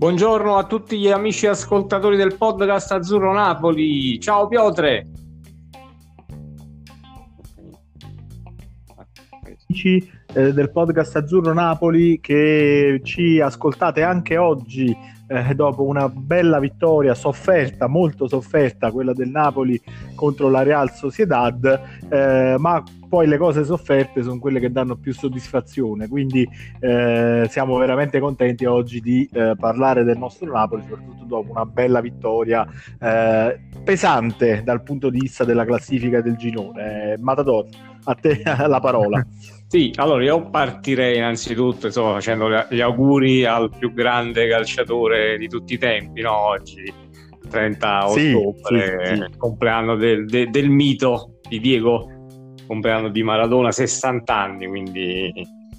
Buongiorno a tutti gli amici ascoltatori del podcast Azzurro Napoli. Ciao Piotre. Amici eh, del podcast Azzurro Napoli che ci ascoltate anche oggi eh, dopo una bella vittoria sofferta, molto sofferta, quella del Napoli contro la Real Sociedad, eh, ma poi le cose sofferte sono quelle che danno più soddisfazione, quindi eh, siamo veramente contenti oggi di eh, parlare del nostro Napoli, soprattutto dopo una bella vittoria eh, pesante dal punto di vista della classifica del girone. Matador, a te la parola. Sì, allora io partirei innanzitutto insomma, facendo gli auguri al più grande calciatore di tutti i tempi, no? oggi 30 sì, ottobre, sì, sì. compleanno del, de, del, mito di Diego, compleanno di Maradona, 60 anni, quindi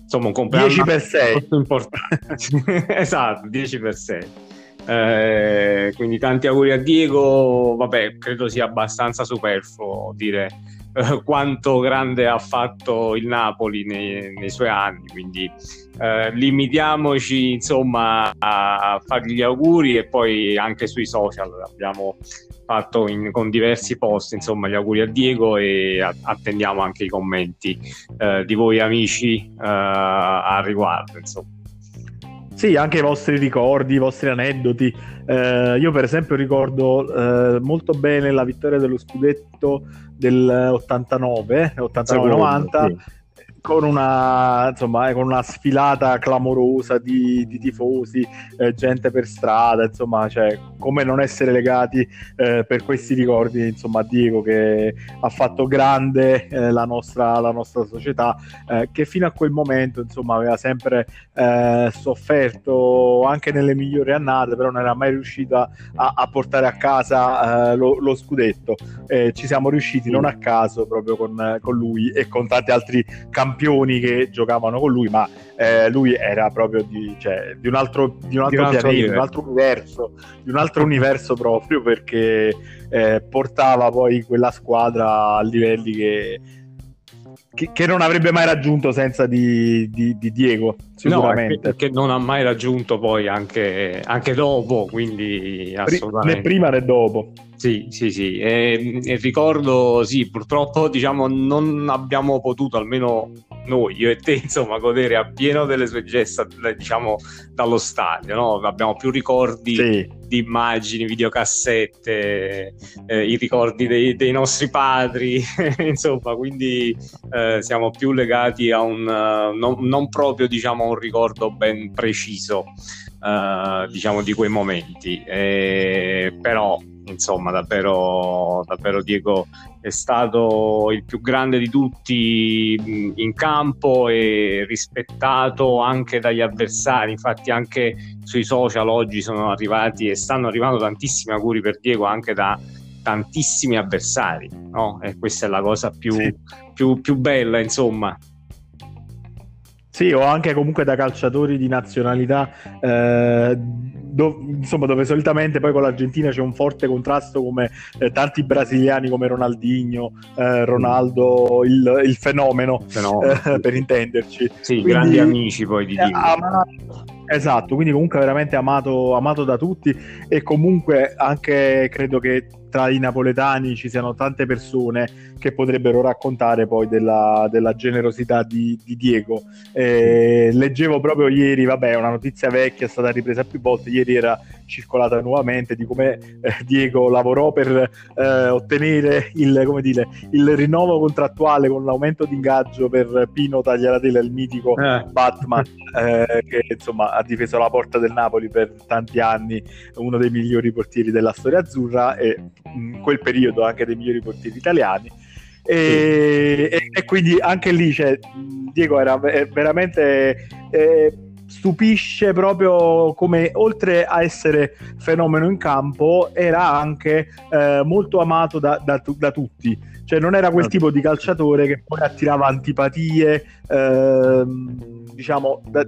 insomma un compleanno 10 per 6. molto importante. esatto, 10 per 6. Eh, quindi tanti auguri a Diego, vabbè, credo sia abbastanza superfluo dire eh, quanto grande ha fatto il Napoli nei, nei suoi anni, quindi eh, limitiamoci insomma a fargli gli auguri e poi anche sui social abbiamo fatto in, con diversi post insomma gli auguri a Diego e a, attendiamo anche i commenti eh, di voi amici eh, a riguardo insomma. Sì, anche i vostri ricordi, i vostri aneddoti. Eh, io per esempio ricordo eh, molto bene la vittoria dello scudetto del 89, 89-90. Sì con una, insomma, eh, con una sfilata clamorosa di, di tifosi, eh, gente per strada, insomma, cioè, come non essere legati eh, per questi ricordi, insomma, a Diego che ha fatto grande eh, la, nostra, la, nostra, società, eh, che fino a quel momento, insomma, aveva sempre eh, sofferto anche nelle migliori annate, però non era mai riuscita a, a portare a casa lo, lo, scudetto. ci siamo riusciti non a caso proprio con, con lui e con tanti altri campioni che giocavano con lui, ma eh, lui era proprio di, cioè, di un altro, di un altro, di pianeta, di un altro universo, di un altro universo proprio perché eh, portava poi quella squadra a livelli che che, che, non avrebbe mai raggiunto senza di, di, di Diego sicuramente. no, perché non ha mai raggiunto poi anche, anche dopo quindi assolutamente né prima né dopo. Sì sì sì. E, e ricordo sì purtroppo diciamo non abbiamo potuto almeno noi io e te insomma godere appieno delle sue gesta diciamo dallo stadio no? abbiamo più ricordi sì di immagini, videocassette, eh, i ricordi dei, dei nostri padri, insomma, quindi eh, siamo più legati a un uh, non, non, proprio diciamo un ricordo ben preciso uh, diciamo di quei momenti, eh, però insomma davvero, davvero Diego è stato il più grande di tutti in campo e rispettato anche dagli avversari infatti anche sui social oggi sono arrivati e stanno arrivando tantissimi auguri per Diego anche da tantissimi avversari no? e questa è la cosa più, sì. più, più bella insomma sì, o anche comunque da calciatori di nazionalità, eh, do, insomma, dove solitamente poi con l'Argentina c'è un forte contrasto come eh, tanti brasiliani come Ronaldinho, eh, Ronaldo, il, il fenomeno, fenomeno. Eh, per intenderci. Sì, Quindi, grandi amici poi di Dio. Esatto, quindi comunque veramente amato, amato da tutti e comunque anche credo che tra i napoletani ci siano tante persone che potrebbero raccontare poi della, della generosità di, di Diego. Eh, leggevo proprio ieri, vabbè, una notizia vecchia, è stata ripresa più volte, ieri era circolata nuovamente di come eh, Diego lavorò per eh, ottenere il, dire, il, rinnovo contrattuale con l'aumento di ingaggio per Pino Tagliaratella, il mitico eh. Batman, eh, che insomma ha difeso la porta del Napoli per tanti anni, uno dei migliori portieri della storia azzurra e in quel periodo anche dei migliori portieri italiani. E, sì. e, e quindi anche lì cioè, Diego era veramente eh, stupisce proprio come oltre a essere fenomeno in campo era anche eh, molto amato da, da, da, tutti. Cioè non era quel tipo di calciatore che poi attirava antipatie eh, diciamo da,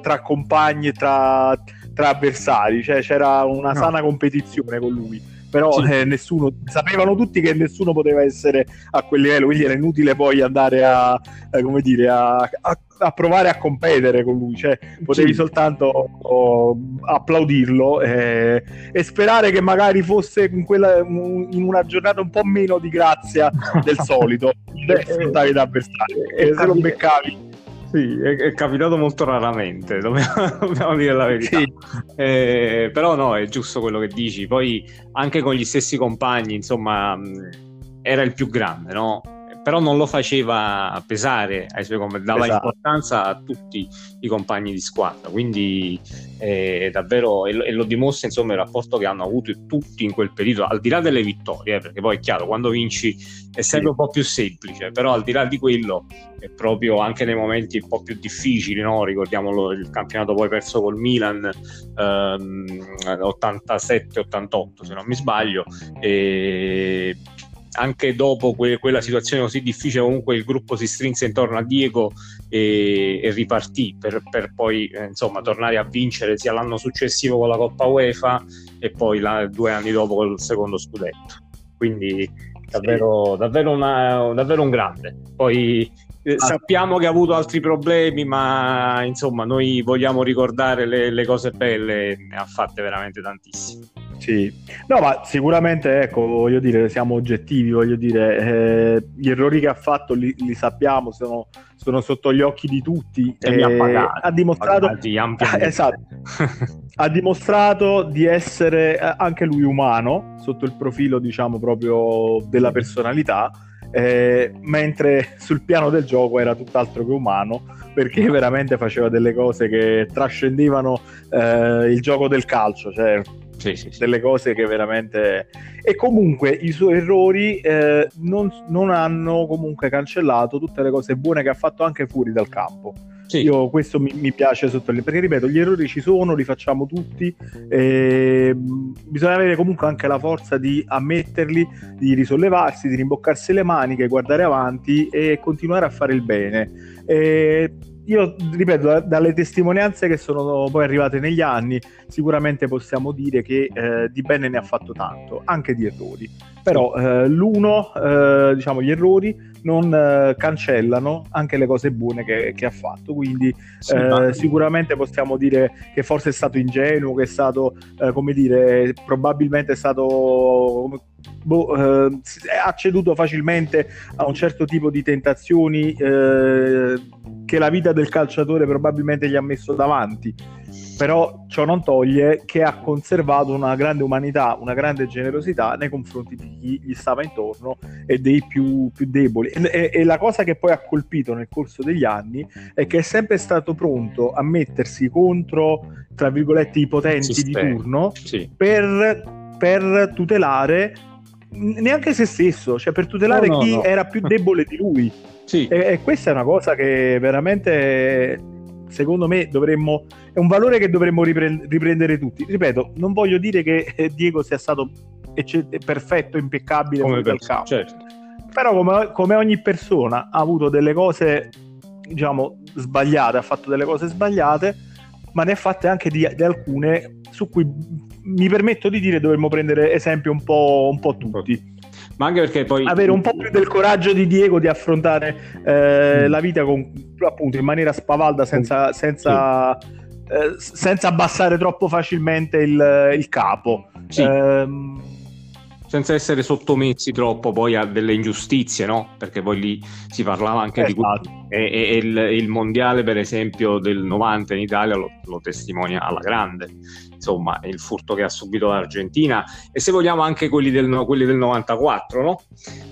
tra compagni e tra, tra avversari. Cioè c'era una sana competizione con lui però sì. eh, nessuno sapevano tutti che nessuno poteva essere a quel livello, quindi era inutile poi andare a, eh, come dire, a, a, a, provare a competere con lui, cioè potevi sì. soltanto oh, applaudirlo eh, e sperare che magari fosse in, quella, in, una giornata un po' meno di grazia del solito, per affrontare l'avversario, e se lo beccavi sì, è, è, capitato molto raramente, dobbiamo, dobbiamo dire la verità. Sì. Eh, però no, è giusto quello che dici. Poi anche con gli stessi compagni, insomma, era il più grande, no? Però non lo faceva pesare ai suoi compagni, dava esatto. importanza a tutti i compagni di squadra, quindi eh, davvero, e lo, e lo, dimostra insomma il rapporto che hanno avuto tutti in quel periodo, al di là delle vittorie, eh, perché poi è chiaro, quando vinci è sempre un po' più semplice, però al di là di quello è proprio anche nei momenti un po' più difficili, no? ricordiamolo il campionato poi perso col Milan ehm, 87-88 se non mi sbaglio, e anche dopo que- quella situazione così difficile, comunque il gruppo si strinse intorno a Diego e, e ripartì per, per poi eh, insomma tornare a vincere sia l'anno successivo con la Coppa UEFA e poi la, due anni dopo con il secondo scudetto. Quindi davvero, sì. davvero, una, davvero un grande. Poi eh, ah. sappiamo che ha avuto altri problemi, ma insomma, noi vogliamo ricordare le, le cose belle, ne ha fatte veramente tantissime. Sì, no, ma sicuramente, ecco, voglio dire, siamo oggettivi, voglio dire, eh, gli errori che ha fatto li, li sappiamo, sono, sono, sotto gli occhi di tutti. E eh, pagati, ha dimostrato, esatto, ha dimostrato di essere eh, anche lui umano, sotto il profilo, diciamo, proprio della personalità, eh, mentre sul piano del gioco era tutt'altro che umano, perché veramente faceva delle cose che trascendevano eh, il gioco del calcio, cioè sì, sì, sì. delle cose che veramente... E comunque i suoi errori eh, non, non, hanno comunque cancellato tutte le cose buone che ha fatto anche fuori dal campo. Sì. Io questo mi, mi piace sottolineare, perché ripeto, gli errori ci sono, li facciamo tutti, e bisogna avere comunque anche la forza di ammetterli, di risollevarsi, di rimboccarsi le maniche, guardare avanti e continuare a fare il bene. E io ripeto, dalle testimonianze che sono poi arrivate negli anni, sicuramente possiamo dire che eh, di bene ne ha fatto tanto, anche di errori. Però eh, l'uno, eh, diciamo, gli errori non eh, cancellano anche le cose buone che, che ha fatto. Quindi sì, eh, sicuramente possiamo dire che forse è stato ingenuo, che è stato, eh, come dire, probabilmente è stato boh, eh, ha ceduto facilmente a un certo tipo di tentazioni eh, che la vita del calciatore probabilmente gli ha messo davanti però ciò non toglie che ha conservato una grande umanità, una grande generosità nei confronti di chi gli stava intorno e dei più, più deboli. E, e, la cosa che poi ha colpito nel corso degli anni è che è sempre stato pronto a mettersi contro, tra virgolette, i potenti Sistema. di turno sì. per, per tutelare neanche se stesso, cioè per tutelare no, no, chi no. era più debole di lui. Sì. E, e, questa è una cosa che veramente secondo me dovremmo è un valore che dovremmo riprend- riprendere tutti. Ripeto, non voglio dire che eh, Diego sia stato ecce- perfetto, impeccabile come per campo. Certo. Però come, come ogni persona ha avuto delle cose diciamo sbagliate, ha fatto delle cose sbagliate, ma ne ha fatte anche di, di alcune su cui mi permetto di dire dovremmo prendere esempio un po', un po tutti. Ma anche perché poi avere un po' più del coraggio di Diego di affrontare eh, mm. la vita con, appunto in maniera spavalda senza, senza, sì. eh, senza abbassare troppo facilmente il, il capo. Sì. Ehm, senza essere sottomessi troppo poi a delle ingiustizie, no? Perché poi lì si parlava anche esatto. di e, e, il, il, mondiale, per esempio, del 90 in Italia lo, lo, testimonia alla grande. Insomma, il furto che ha subito l'Argentina e se vogliamo anche quelli del, quelli del 94, no?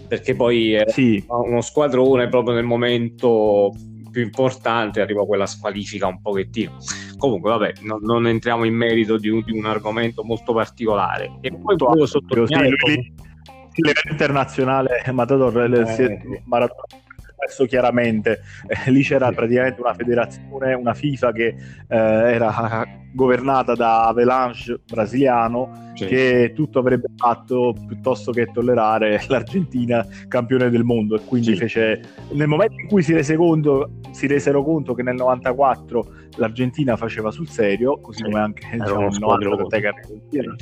Perché poi era sì. uno squadrone proprio nel momento più importante arrivò quella squalifica un pochettino. Comunque, vabbè, no, non entriamo in merito di un, di un, argomento molto particolare. E poi volevo sottolineare. Sì, come... livello internazionale Matador eh, Maradona espresso chiaramente. Eh, lì c'era praticamente una federazione, una FIFA che eh, era governata da Avalanche brasiliano sì. che tutto avrebbe fatto piuttosto che tollerare l'Argentina campione del mondo e quindi sì. fece nel momento in cui si, rese conto, si resero conto che nel 94 l'Argentina faceva sul serio così sì. come anche diciamo, il 90 Argentina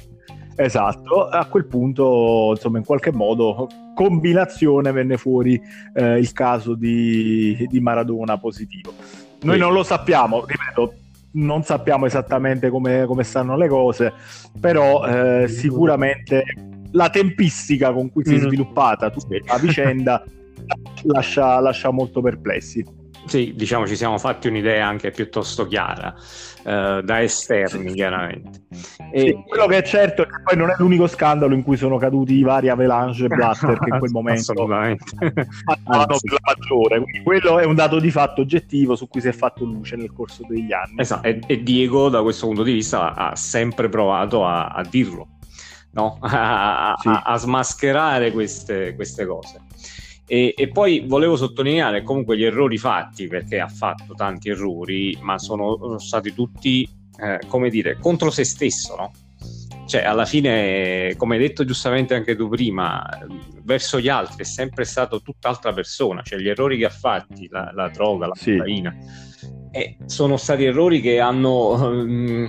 Esatto, a quel punto, insomma, in qualche modo, combinazione venne fuori eh, il caso di, di Maradona positivo. Noi sì. non lo sappiamo, ripeto, non sappiamo esattamente come, come stanno le cose, però eh, sicuramente la tempistica con cui si è mm. sviluppata tutta la vicenda lascia, lascia molto perplessi. Sì, diciamo ci siamo fatti un'idea anche piuttosto chiara eh, da esterni, sì. chiaramente. E, sì, quello che è certo è che poi non è l'unico scandalo in cui sono caduti i vari Avalanche e Blatter che in quel momento assolutamente per la maggiore. Quindi quello è un dato di fatto oggettivo su cui si è fatto luce nel corso degli anni. Esatto, e, e Diego da questo punto di vista ha sempre provato a, a dirlo. No? A, sì. a, a, smascherare queste, queste cose. E, e, poi volevo sottolineare comunque gli errori fatti, perché ha fatto tanti errori, ma sono stati tutti, eh, come dire, contro se stesso, no? Cioè, alla fine, come hai detto giustamente anche tu prima, verso gli altri è sempre stato tutt'altra persona, cioè gli errori che ha fatti, la, la droga, la sì. cocaina, eh, sono stati errori che hanno... Um,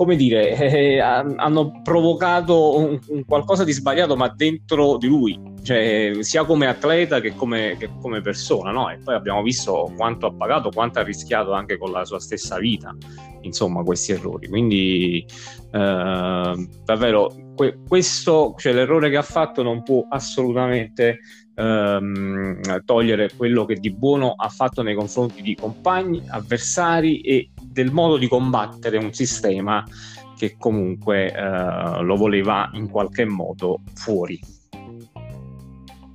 come dire, eh, hanno provocato un, un qualcosa di sbagliato, ma dentro di lui, cioè, sia come atleta che come, che come persona, no? E poi abbiamo visto quanto ha pagato, quanto ha rischiato anche con la sua stessa vita, insomma, questi errori. Quindi, eh, davvero, que- questo, cioè l'errore che ha fatto non può assolutamente ehm, togliere quello che di buono ha fatto nei confronti di compagni, avversari e del modo di combattere un sistema che comunque eh, lo voleva in qualche modo fuori.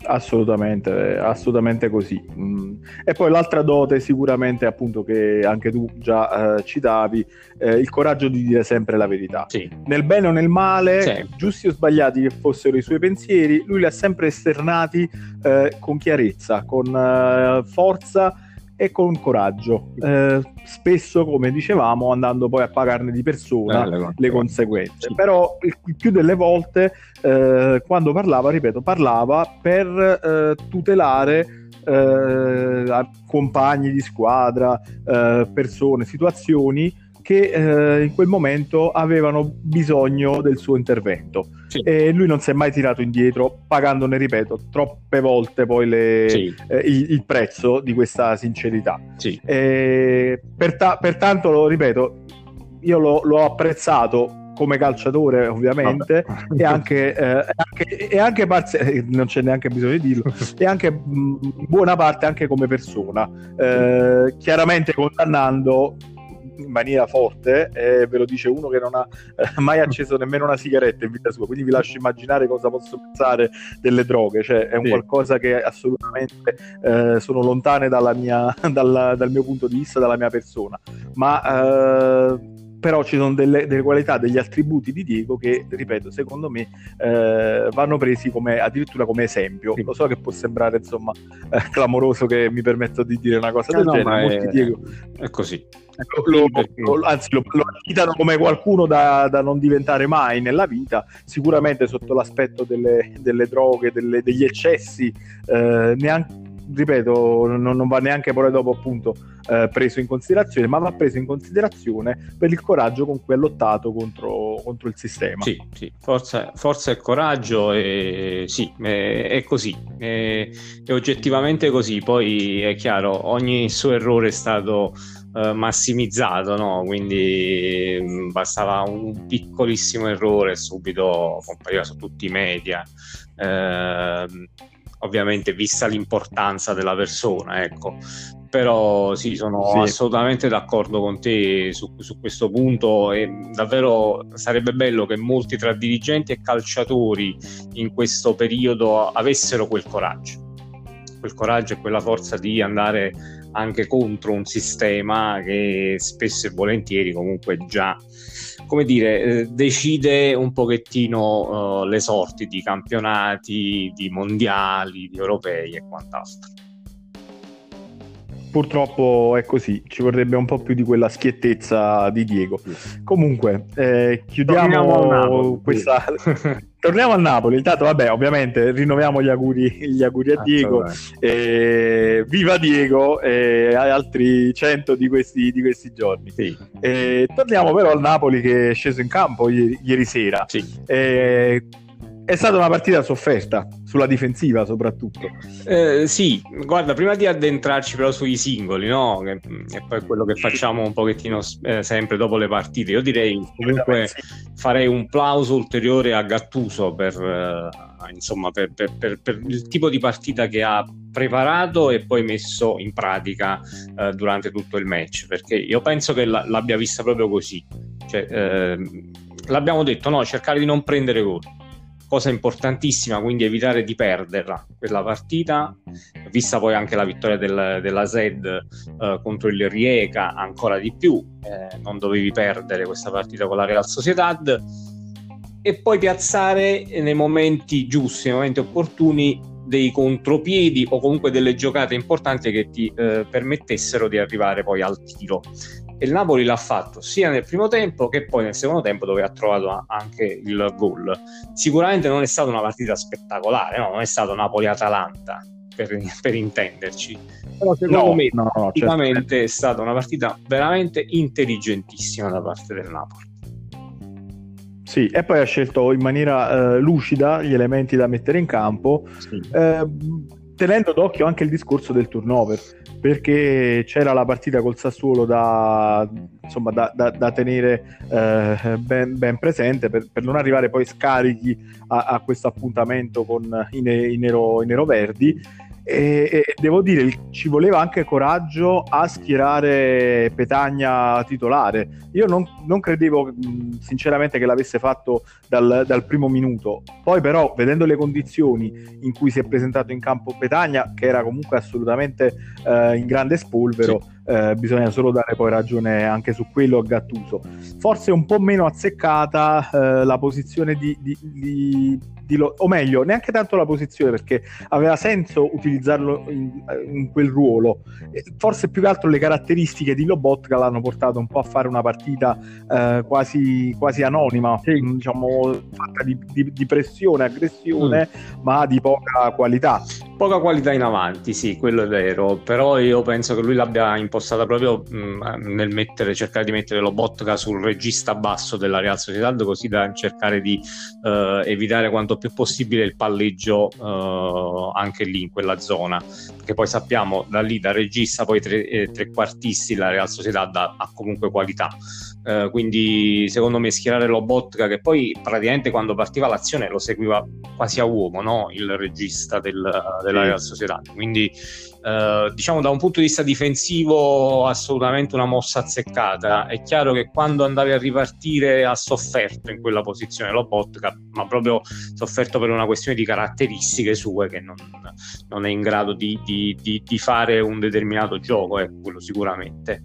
Assolutamente, assolutamente così. Mm. E poi l'altra dote sicuramente appunto che anche tu già eh, citavi, eh, il coraggio di dire sempre la verità. Sì. Nel bene o nel male, sì. giusti o sbagliati che fossero i suoi pensieri, lui li ha sempre esternati eh, con chiarezza, con eh, forza e con coraggio, eh, spesso come dicevamo andando poi a pagarne di persona Belle, le conseguenze. Sì. Però il, il, più delle volte eh, quando parlava, ripeto, parlava per eh, tutelare eh, compagni di squadra, eh, persone, situazioni che eh, in quel momento avevano bisogno del suo intervento. Sì. E lui non si è mai tirato indietro, pagandone, ripeto, troppe volte poi le, sì. eh, il, il, prezzo di questa sincerità. Sì. Per ta- pertanto, lo ripeto, io lo, l'ho apprezzato come calciatore ovviamente e anche, eh, anche, e anche parzi- eh, non c'è neanche bisogno di dirlo e anche mh, buona parte anche come persona eh, chiaramente condannando in maniera forte e ve lo dice uno che non ha eh, mai acceso nemmeno una sigaretta in vita sua, quindi vi lascio immaginare cosa posso pensare delle droghe, cioè è un sì. qualcosa che assolutamente eh, sono lontane mia, dalla, dal mio punto di vista, dalla mia persona, ma eh, però ci sono delle, delle, qualità, degli attributi di Diego che, ripeto, secondo me eh, vanno presi come, addirittura come esempio. Lo so che può sembrare insomma eh, clamoroso che mi permetto di dire una cosa eh del no, genere, è, Diego... è così. Lo, lo, anzi, lo, lo citano come qualcuno da, da, non diventare mai nella vita, sicuramente sotto l'aspetto delle, delle droghe, delle, degli eccessi, eh, neanche ripeto, non, non, va neanche poi dopo appunto eh, preso in considerazione, ma va preso in considerazione per il coraggio con cui ha lottato contro, contro il sistema. Sì, sì, forza, forza e coraggio, e, sì, è, è così, è, è, oggettivamente così, poi è chiaro, ogni suo errore è stato eh, massimizzato, no? quindi mm, bastava un piccolissimo errore e subito compariva su tutti i media. Eh, ovviamente vista l'importanza della persona, ecco. Però sì, sono sì. assolutamente d'accordo con te su, su, questo punto e davvero sarebbe bello che molti tra dirigenti e calciatori in questo periodo avessero quel coraggio, quel coraggio e quella forza di andare anche contro un sistema che spesso e volentieri comunque già come dire, eh, decide un pochettino uh, le sorti di campionati, di mondiali, di europei e quant'altro. purtroppo è così, ci vorrebbe un po' più di quella schiettezza di Diego. Comunque, eh, chiudiamo questa... Torniamo al Napoli, intanto vabbè, ovviamente rinnoviamo gli auguri, gli auguri a Diego, eh, viva Diego e altri 100 di questi, di questi giorni. Sì. Eh, torniamo però al Napoli che è sceso in campo ieri, ieri sera. Sì. Eh, è stata una partita sofferta, sulla difensiva soprattutto. Eh, sì, guarda, prima di addentrarci però sui singoli, no? Che, è poi quello che facciamo un pochettino eh, sempre dopo le partite, io direi comunque farei un plauso ulteriore a Gattuso per, eh, insomma, per, per, per, il tipo di partita che ha preparato e poi messo in pratica eh, durante tutto il match, perché io penso che l- l'abbia vista proprio così. Cioè, ehm, l'abbiamo detto, no, cercare di non prendere gol cosa importantissima, quindi evitare di perderla quella partita, vista poi anche la vittoria del, della SED eh, contro il Rieca, ancora di più, eh, non dovevi perdere questa partita con la Real Sociedad. E poi piazzare nei momenti giusti, nei momenti opportuni dei contropiedi o comunque delle giocate importanti che ti eh, permettessero di arrivare poi al tiro e il Napoli l'ha fatto sia nel primo tempo che poi nel secondo tempo dove ha trovato anche il gol. Sicuramente non è stata una partita spettacolare, no? non è stato Napoli-Atalanta per, per intenderci, però secondo no, me no, no, certo. è stata una partita veramente intelligentissima da parte del Napoli. Sì, e poi ha scelto in maniera eh, lucida gli elementi da mettere in campo, sì. eh, tenendo d'occhio anche il discorso del turnover perché c'era la partita col Sassuolo da, insomma, da, da, da tenere eh, ben, ben, presente per, per, non arrivare poi scarichi a, a questo appuntamento con i, ne, i, nero, i neroverdi e, e, devo dire ci voleva anche coraggio a schierare Petagna titolare. Io non, non credevo sinceramente che l'avesse fatto dal, dal, primo minuto. Poi però vedendo le condizioni in cui si è presentato in campo Petagna che era comunque assolutamente eh, in grande spolvero sì. eh, bisogna solo dare poi ragione anche su quello a Gattuso. Forse un po' meno azzeccata eh, la posizione di, di, di di lo- o meglio, neanche tanto la posizione perché aveva senso utilizzarlo in, in, quel ruolo. Forse più che altro le caratteristiche di Lobotka l'hanno portato un po' a fare una partita eh, quasi, quasi, anonima, sì. diciamo fatta di, di, di pressione, aggressione, mm. ma di poca qualità. Poca qualità in avanti, sì, quello è vero, però io penso che lui l'abbia impostata proprio mh, mm, nel mettere, cercare di mettere Lobotka sul regista basso della Real Sociedad così da cercare di uh, evitare quanto più possibile il palleggio uh, anche lì in quella zona, perché poi sappiamo da lì da regista poi tre, eh, trequartisti la Real Sociedad ha, ha comunque qualità. Uh, quindi secondo me schierare Lobotka che poi praticamente quando partiva l'azione lo seguiva quasi a uomo no? il regista del, della Real Sociedad. Quindi, eh, diciamo, da un punto di vista difensivo, assolutamente una mossa azzeccata. È chiaro che quando andavi a ripartire ha sofferto in quella posizione Lobotka, ma proprio sofferto per una questione di caratteristiche sue che non, non è in grado di, di, di, di, fare un determinato gioco, eh, quello sicuramente.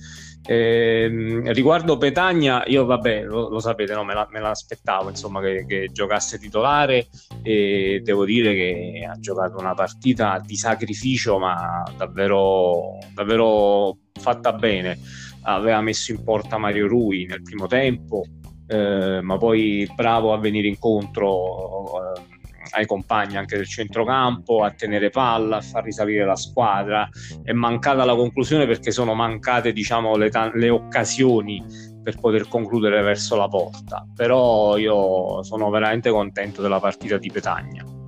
Eh, riguardo Petagna, io vabbè, lo, lo sapete, no, me, la, me, l'aspettavo insomma, che, che, giocasse titolare e devo dire che ha giocato una partita di sacrificio, ma davvero, davvero fatta bene. Aveva messo in porta Mario Rui nel primo tempo, eh, ma poi bravo a venire incontro. Eh, ai compagni anche del centrocampo, a tenere palla, a far risalire la squadra. È mancata la conclusione perché sono mancate diciamo, le, ta- le occasioni per poter concludere verso la porta. Però io sono veramente contento della partita di Petagna.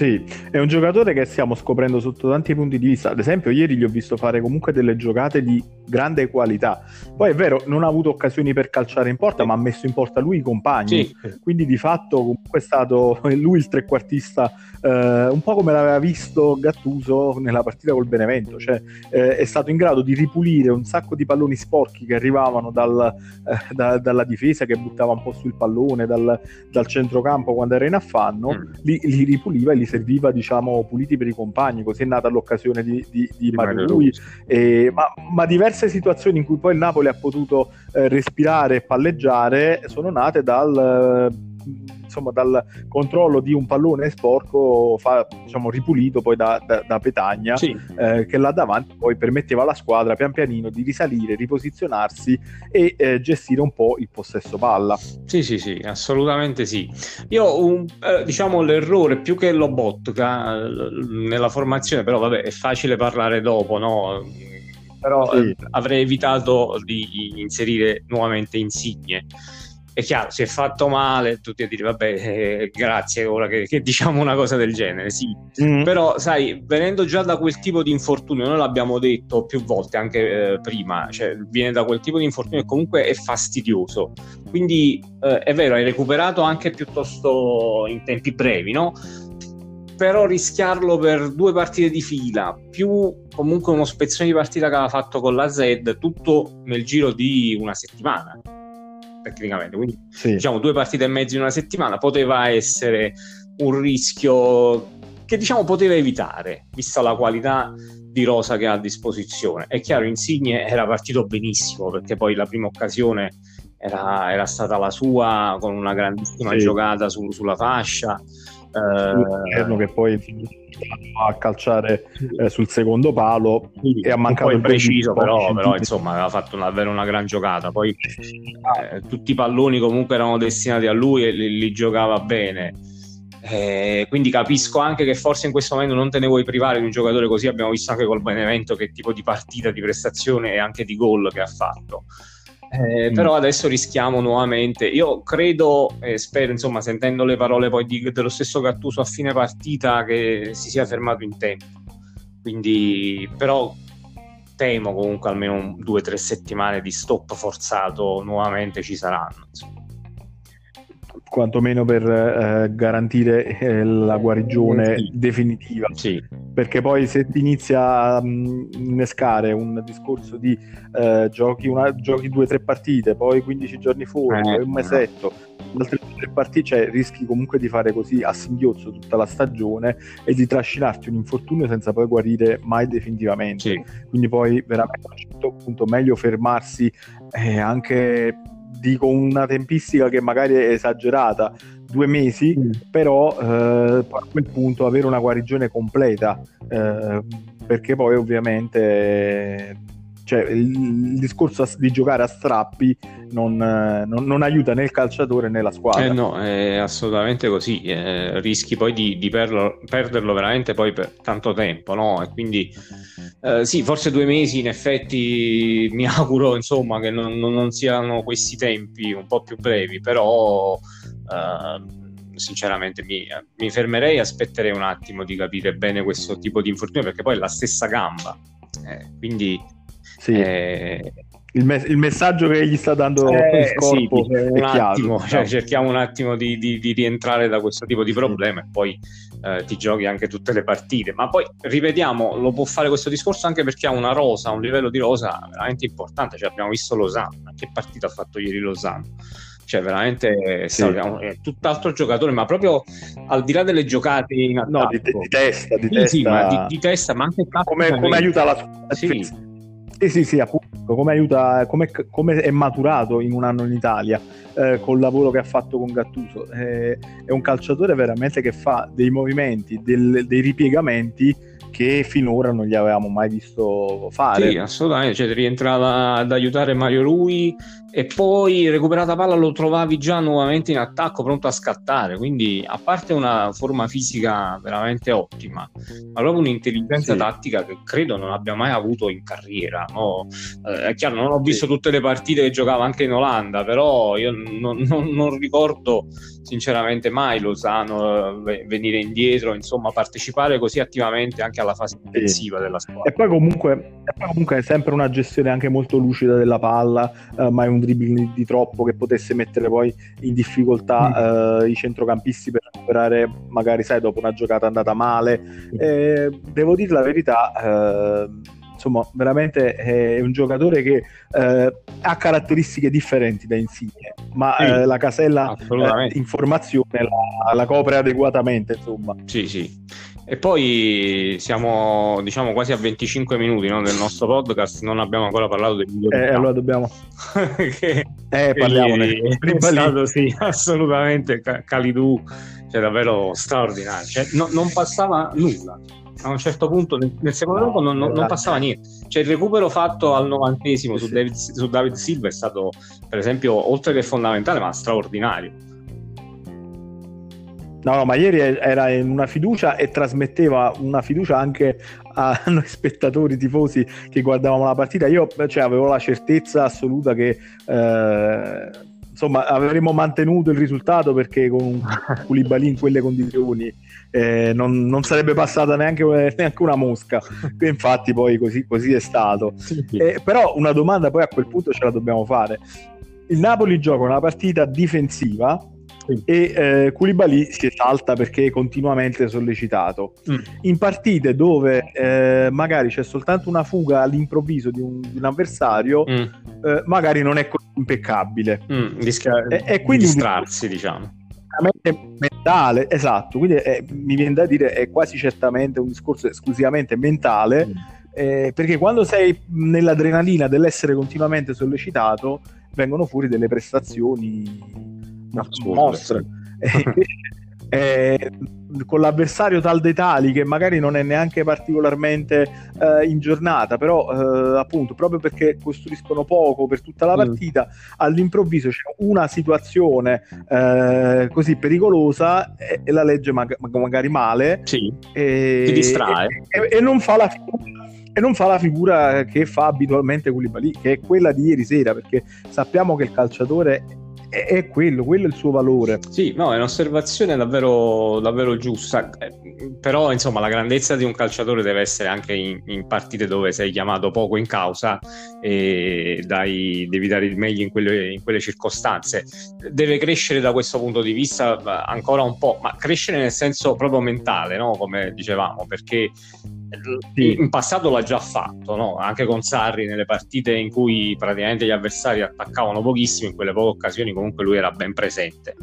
Sì, è un giocatore che stiamo scoprendo sotto tanti punti di vista. Ad esempio, ieri gli ho visto fare comunque delle giocate di grande qualità. Poi è vero, non ha avuto occasioni per calciare in porta, ma ha messo in porta lui i compagni. Sì. Quindi di fatto comunque è stato lui il trequartista, eh, un po' come l'aveva visto Gattuso nella partita col Benevento. Cioè eh, è stato in grado di ripulire un sacco di palloni sporchi che arrivavano dal, eh, da, dalla difesa, che buttava un po' sul pallone, dal, dal centrocampo quando era in affanno, mm. li, li, ripuliva e li serviva diciamo puliti per i compagni. Così è nata l'occasione di, di, di, di Mario Rui. Ma, ma diverse diverse situazioni in cui poi il Napoli ha potuto eh, respirare e palleggiare sono nate dal, insomma, dal controllo di un pallone sporco fa, diciamo, ripulito poi da, da, da Petagna, sì. eh, che là davanti poi permetteva alla squadra pian pianino di risalire, riposizionarsi e eh, gestire un po' il possesso palla. Sì, sì, sì, assolutamente sì. Io, un, eh, diciamo, l'errore più che Lobotka eh, nella formazione, però vabbè, è facile parlare dopo, no? Però sì. Eh, avrei evitato di inserire nuovamente Insigne è chiaro, si è fatto male, tutti a dire vabbè, eh, grazie ora che, che, diciamo una cosa del genere, sì. Mm. Però sai, venendo già da quel tipo di infortunio, noi l'abbiamo detto più volte anche eh, prima, cioè viene da quel tipo di infortunio che comunque è fastidioso. Quindi eh, è vero, hai recuperato anche piuttosto in tempi brevi, no? Però rischiarlo per due partite di fila, più comunque uno spezzone di partita che aveva fatto con la Z, tutto nel giro di una settimana tecnicamente, quindi sì. diciamo due partite e mezzo in una settimana poteva essere un rischio che diciamo poteva evitare, vista la qualità di rosa che ha a disposizione. È chiaro, Insigne era partito benissimo perché poi la prima occasione era, era stata la sua con una grandissima sì. giocata su, sulla fascia. Eh, che poi a calciare eh, sul secondo palo sì, e ha mancato il preciso però, però insomma aveva fatto davvero una gran giocata. Poi eh, tutti i palloni comunque erano destinati a lui e li, li giocava bene. Eh, quindi capisco anche che forse in questo momento non te ne vuoi privare di un giocatore così. Abbiamo visto anche col Benevento che tipo di partita, di prestazione e anche di gol che ha fatto eh, mm. Però adesso rischiamo nuovamente. Io credo e spero, insomma, sentendo le parole poi di, dello stesso Gattuso a fine partita, che si sia fermato in tempo. Quindi, però, temo comunque almeno un, due o tre settimane di stop forzato nuovamente ci saranno. Insomma quantomeno per eh, garantire eh, la guarigione sì. definitiva. Sì. Perché poi se ti inizia a um, innescare un discorso di eh, giochi, una, giochi due o tre partite, poi 15 giorni fuori, eh, poi un mesetto, altre tre partite, cioè rischi comunque di fare così a singhiozzo tutta la stagione e di trascinarti un infortunio senza poi guarire mai definitivamente. Sì. Quindi poi veramente a un certo punto meglio fermarsi eh, anche dico una tempistica che magari è esagerata, due mesi, mm. però eh, a quel punto avere una guarigione completa, eh, perché poi ovviamente cioè, il, il, discorso di giocare a strappi non, non, non, aiuta né il calciatore né la squadra. Eh no, è assolutamente così, eh, rischi poi di, di perderlo, perderlo, veramente poi per tanto tempo, no? E quindi eh, sì, forse due mesi in effetti mi auguro insomma che non, non siano questi tempi un po' più brevi, però eh, sinceramente mi, mi fermerei aspetterei un attimo di capire bene questo tipo di infortunio perché poi è la stessa gamba. Eh, quindi sì. Eh, il, me- il, messaggio che gli sta dando eh, sì, un attimo, cioè, cerchiamo un attimo di, di, di, rientrare da questo tipo di problema e poi eh, ti giochi anche tutte le partite. Ma poi ripetiamo, lo può fare questo discorso anche perché ha una rosa, un livello di rosa veramente importante. Cioè, abbiamo visto Losanna, che partita ha fatto ieri Losanna? cioè veramente sì. è tutt'altro giocatore, ma proprio al di là delle giocate in attacco, no, di, di testa, di, sì, testa. Sì, ma di, di, testa, ma anche come, come aiuta la sì. Sì, sì, sì, appunto, come aiuta, come, è maturato in un anno in Italia eh, col lavoro che ha fatto con Gattuso. Eh, è un calciatore veramente che fa dei movimenti, del, dei ripiegamenti che finora non gli avevamo mai visto fare. Sì, assolutamente, cioè rientrava ad aiutare Mario Rui e poi recuperata palla lo trovavi già nuovamente in attacco pronto a scattare, quindi a parte una forma fisica veramente ottima, ma proprio un'intelligenza sì. tattica che credo non abbia mai avuto in carriera. No? Eh, è chiaro, non ho visto sì. tutte le partite che giocava anche in Olanda, però io non, non, non ricordo sinceramente mai Lozano eh, venire indietro, insomma partecipare così attivamente anche alla fase difensiva sì. della squadra. E poi, comunque, e poi comunque è sempre una gestione anche molto lucida della palla, eh, mai un dribbling di troppo che potesse mettere poi in difficoltà mm. eh, i centrocampisti per recuperare magari sai dopo una giocata andata male. Eh, devo dire la verità eh, insomma, veramente è un giocatore che eh, ha caratteristiche differenti da Insigne, ma sì, eh, la casella eh, informazione la, la, copre adeguatamente, insomma. Sì, sì. E poi siamo diciamo quasi a 25 minuti no, del nostro podcast, non abbiamo ancora parlato del video. Eh, allora dobbiamo... che, eh, parliamone. È stato sì, assolutamente Calidou, cioè davvero straordinario. Cioè, no, non passava nulla. A un certo punto nel, nel secondo tempo non, non, non, passava niente. Cioè il recupero fatto al novantesimo su, David, su David Silva è stato per esempio oltre che fondamentale ma straordinario No, no, ma ieri era in una fiducia e trasmetteva una fiducia anche a noi spettatori tifosi che guardavamo la partita. Io cioè, avevo la certezza assoluta che eh, insomma avremmo mantenuto il risultato perché con Koulibaly in quelle condizioni eh, non, non, sarebbe passata neanche, neanche, una mosca. Infatti, poi così, così è stato. Eh, però una domanda poi a quel punto ce la dobbiamo fare. Il Napoli gioca una partita difensiva e eh, Koulibaly si esalta perché è continuamente sollecitato. Mm. In partite dove eh, magari c'è soltanto una fuga all'improvviso di un, di un avversario, mm. eh, magari non è così impeccabile. Mm, disca- e, e quindi distrarsi, diciamo mentale, esatto, quindi è, mi viene da dire è quasi certamente un discorso esclusivamente mentale, mm. eh, perché quando sei nell'adrenalina dell'essere continuamente sollecitato vengono fuori delle prestazioni mostre. eh, con l'avversario tal dei tali che magari non è neanche particolarmente eh, in giornata, però eh, appunto proprio perché costruiscono poco per tutta la mm. partita, mm. all'improvviso c'è una situazione eh, così pericolosa e, e la legge mag- magari male sì. e, ti distrae e, e, non fa la figura e non fa la figura che fa abitualmente Koulibaly, che è quella di ieri sera, perché sappiamo che il calciatore è, è, quello, quello è il suo valore. Sì, no, è un'osservazione davvero, davvero giusta, però insomma la grandezza di un calciatore deve essere anche in, in partite dove sei chiamato poco in causa e dai, devi dare il meglio in quelle, in quelle circostanze. Deve crescere da questo punto di vista ancora un po', ma crescere nel senso proprio mentale, no? come dicevamo, perché sì. in passato l'ha già fatto, no? anche con Sarri nelle partite in cui praticamente gli avversari attaccavano pochissimo, in quelle poche occasioni comunque lui era ben presente.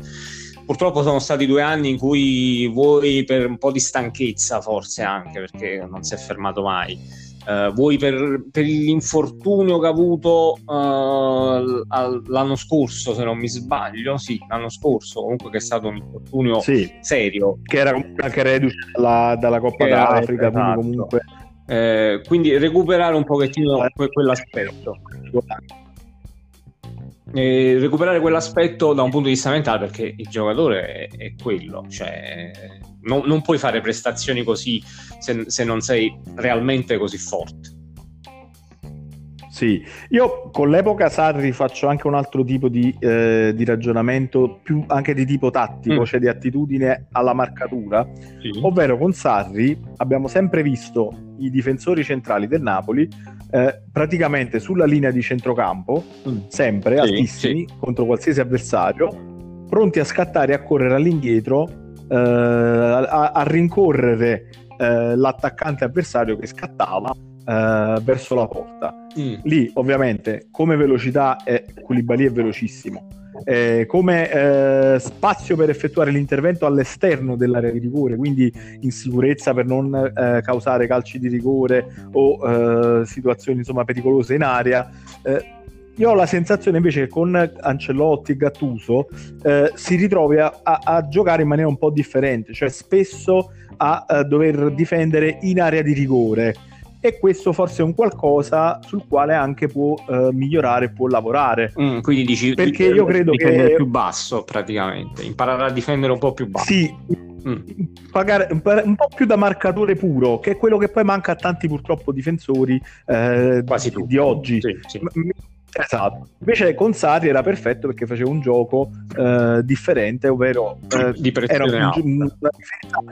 Purtroppo sono stati due anni in cui voi per un po' di stanchezza forse anche perché non si è fermato mai Uh, vuoi per, per, l'infortunio che ha avuto uh, l'anno scorso, se non mi sbaglio, sì, l'anno scorso, comunque che è stato un infortunio sì, serio. Che era comunque anche reduce dalla, dalla Coppa che d'Africa, esatto. quindi comunque... Eh, quindi recuperare un pochettino que- quell'aspetto eh, recuperare quell'aspetto da un punto di vista mentale perché il giocatore è, è quello, cioè non, non, puoi fare prestazioni così se, se, non sei realmente così forte. Sì, io con l'epoca Sarri faccio anche un altro tipo di, eh, di ragionamento, più anche di tipo tattico, mm. cioè di attitudine alla marcatura, sì. ovvero con Sarri abbiamo sempre visto i difensori centrali del Napoli eh, praticamente sulla linea di centrocampo, mm. sempre sì, altissimi sì. contro qualsiasi avversario, pronti a scattare e a correre all'indietro, eh, a, a, rincorrere eh, l'attaccante avversario che scattava eh, verso la porta. Mm. Lì, ovviamente, come velocità, è, Koulibaly è velocissimo eh, come eh, spazio per effettuare l'intervento all'esterno dell'area di rigore, quindi in sicurezza per non eh, causare calci di rigore o eh, situazioni insomma, pericolose in area. Eh, io ho la sensazione invece che con Ancelotti e Gattuso eh, si ritrovi a, a, a, giocare in maniera un po' differente, cioè spesso a, a dover difendere in area di rigore e questo forse è un qualcosa sul quale anche può uh, migliorare, può lavorare. Mm, quindi dici perché io credo che più basso praticamente, imparare a difendere un po' più basso. Sì, mm. pagare un po' più da marcatore puro, che è quello che poi manca a tanti purtroppo difensori eh, Quasi di oggi. Sì, sì. Esatto. Invece con Sarri era perfetto perché faceva un gioco eh, differente, ovvero eh, di era un, una difesa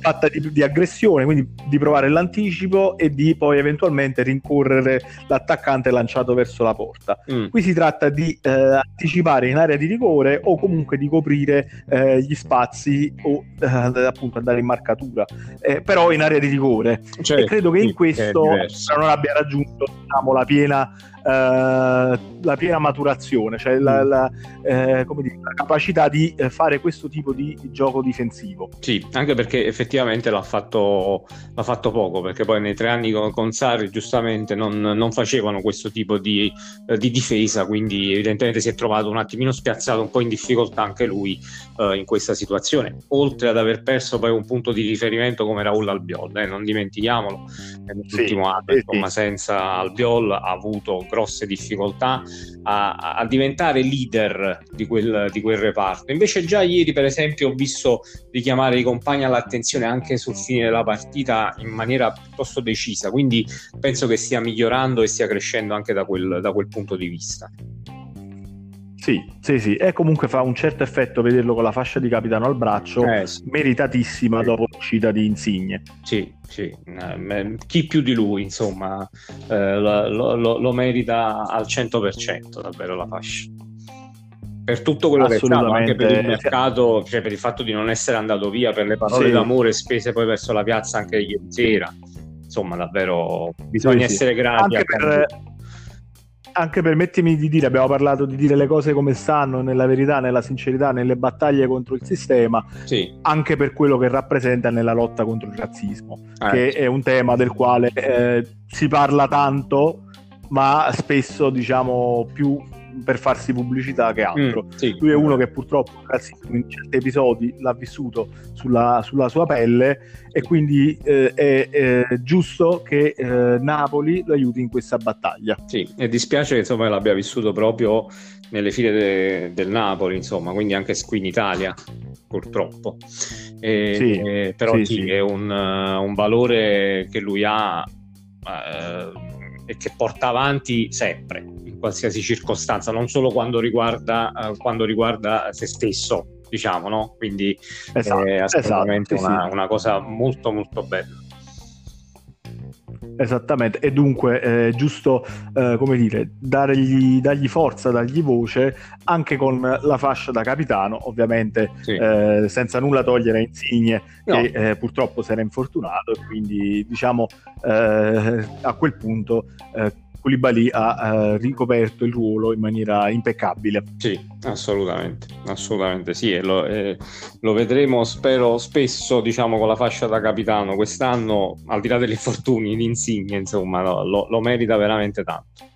fatta di, di, aggressione, quindi di provare l'anticipo e di poi eventualmente rincorrere l'attaccante lanciato verso la porta. Mm. Qui si tratta di eh, anticipare in area di rigore o comunque di coprire eh, gli spazi o eh, appunto andare in marcatura, eh, però in area di rigore. Cioè, e credo che in questo non abbia raggiunto diciamo, la piena la piena maturazione, cioè la, mm. la, eh, dire, la capacità di eh, fare questo tipo di gioco difensivo. Sì, anche perché effettivamente l'ha fatto, l'ha fatto poco, perché poi nei tre anni con, con Sarri giustamente non, non, facevano questo tipo di, eh, di, difesa, quindi evidentemente si è trovato un attimino spiazzato, un po' in difficoltà anche lui eh, in questa situazione, oltre ad aver perso poi un punto di riferimento come Raul Albiol, eh, non dimentichiamolo, nell'ultimo sì, anno sì, insomma, senza Albiol ha avuto grosse difficoltà a, a diventare leader di quel, di quel, reparto. Invece già ieri, per esempio, ho visto richiamare i compagni all'attenzione anche sul fine della partita in maniera piuttosto decisa, quindi penso che stia migliorando e stia crescendo anche da quel, da quel punto di vista. Sì, sì, sì, e comunque fa un certo effetto vederlo con la fascia di capitano al braccio, eh, sì. meritatissima sì. dopo l'uscita di Insigne. Sì, sì, eh, chi più di lui, insomma, eh, lo, lo, lo, merita al 100% davvero la fascia. Per tutto quello che è stato, anche per il mercato, cioè per il fatto di non essere andato via, per le parole sì. d'amore spese poi verso la piazza anche ieri sera, insomma, davvero bisogna essere grati. Anche per anche permettimi di dire, abbiamo parlato di dire le cose come stanno, nella verità, nella sincerità, nelle battaglie contro il sistema, sì. anche per quello che rappresenta nella lotta contro il razzismo, eh. che è un tema del quale eh, si parla tanto, ma spesso diciamo più per farsi pubblicità che altro. Mm, sì. Lui è uno che purtroppo in certi episodi l'ha vissuto sulla, sulla sua pelle e quindi eh, è, è, giusto che eh, Napoli lo aiuti in questa battaglia. Sì, e dispiace che insomma l'abbia vissuto proprio nelle file de, del Napoli, insomma, quindi anche qui in Italia, purtroppo. E, sì, eh, però sì, sì, è un, un, valore che lui ha eh, e che porta avanti sempre in qualsiasi circostanza, non solo quando riguarda, uh, quando riguarda se stesso, diciamo, no? Quindi esatto, è assolutamente esatto, una, sì. una cosa molto molto bella. Esattamente, e dunque è giusto, eh, come dire, dargli, dargli, forza, dargli voce anche con la fascia da capitano, ovviamente sì. eh, senza nulla togliere a Insigne no. che eh, purtroppo si era infortunato e quindi diciamo eh, a quel punto eh, Koulibaly ha uh, ricoperto il ruolo in maniera impeccabile. Sì, assolutamente, assolutamente sì, e lo, eh, lo, vedremo spero spesso diciamo con la fascia da capitano quest'anno, al di là degli infortuni, l'insigne, insomma, lo, lo merita veramente tanto.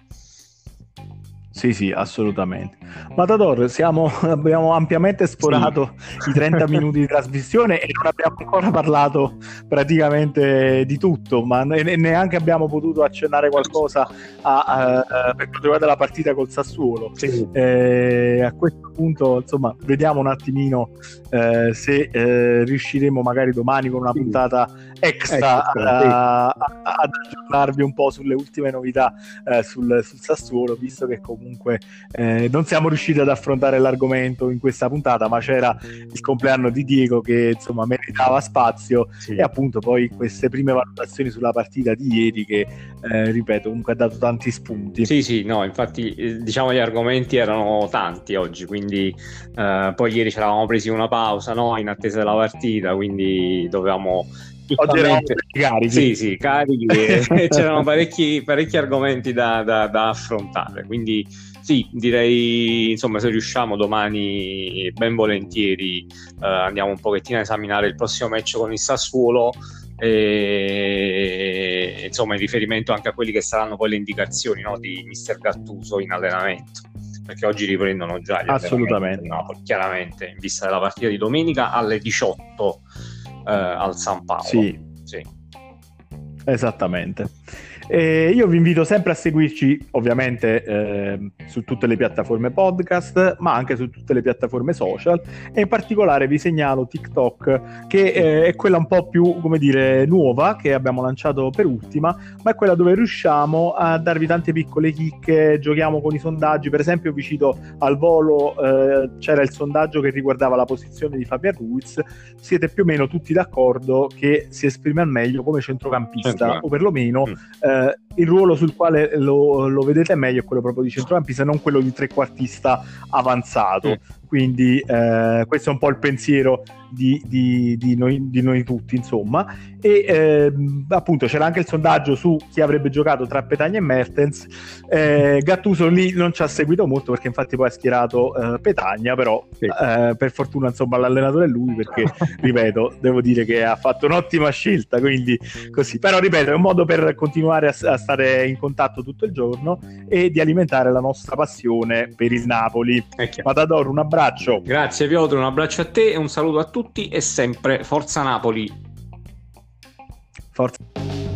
Sì, sì, assolutamente. Matador, siamo, abbiamo ampiamente sforato sì. i 30 minuti di trasmissione e non abbiamo ancora parlato praticamente di tutto, ma neanche abbiamo potuto accennare qualcosa a, a, a, per quanto riguarda la partita col Sassuolo. Sì. Eh, a questo punto, insomma, vediamo un attimino eh, se eh, riusciremo magari domani con una puntata extra, extra ad aggiornarvi un po' sulle ultime novità eh, sul, sul Sassuolo, visto che comunque comunque eh, non siamo riusciti ad affrontare l'argomento in questa puntata, ma c'era il compleanno di Diego che insomma meritava spazio sì. e appunto poi queste prime valutazioni sulla partita di ieri che eh, ripeto comunque ha dato tanti spunti. Sì, sì, no, infatti eh, diciamo gli argomenti erano tanti oggi, quindi eh, poi ieri ci eravamo presi una pausa no? in attesa della partita, quindi dovevamo Oggi eravamo carichi. Sì, sì, carichi. E c'erano parecchi, parecchi argomenti da, da, da, affrontare. Quindi sì, direi, insomma, se riusciamo domani ben volentieri eh, andiamo un pochettino a esaminare il prossimo match con il Sassuolo. E insomma in riferimento anche a quelli che saranno poi le indicazioni no, di Mister Gattuso in allenamento. Perché oggi riprendono già gli assolutamente. Napoli, chiaramente in vista della partita di domenica alle 18 eh, al San Paolo. Sì. sì. Esattamente. E io vi invito sempre a seguirci ovviamente eh, su tutte le piattaforme podcast, ma anche su tutte le piattaforme social. E in particolare vi segnalo TikTok che eh, è quella un po' più, come dire, nuova che abbiamo lanciato per ultima, ma è quella dove riusciamo a darvi tante piccole chicche, giochiamo con i sondaggi, per esempio vi cito al volo eh, c'era il sondaggio che riguardava la posizione di Fabian Ruiz, siete più o meno tutti d'accordo che si esprime al meglio come centrocampista o perlomeno mm. Eh, il ruolo sul quale lo, lo, vedete meglio è quello proprio di centrocampista, non quello di trequartista avanzato. Mm. Quindi eh, questo è un po' il pensiero di, di, di, noi, di noi, tutti, insomma. E eh, appunto c'era anche il sondaggio su chi avrebbe giocato tra Petagna e Mertens. Eh, Gattuso lì non ci ha seguito molto perché infatti poi ha schierato eh, Petagna, però sì. Eh, per fortuna insomma l'allenatore è lui perché, ripeto, devo dire che ha fatto un'ottima scelta, quindi così. Però ripeto, è un modo per continuare a, a stare in contatto tutto il giorno e di alimentare la nostra passione per il Napoli. Matador, un abbraccio. Grazie Piotr, un abbraccio a te e un saluto a tutti e sempre Forza Napoli. Forza.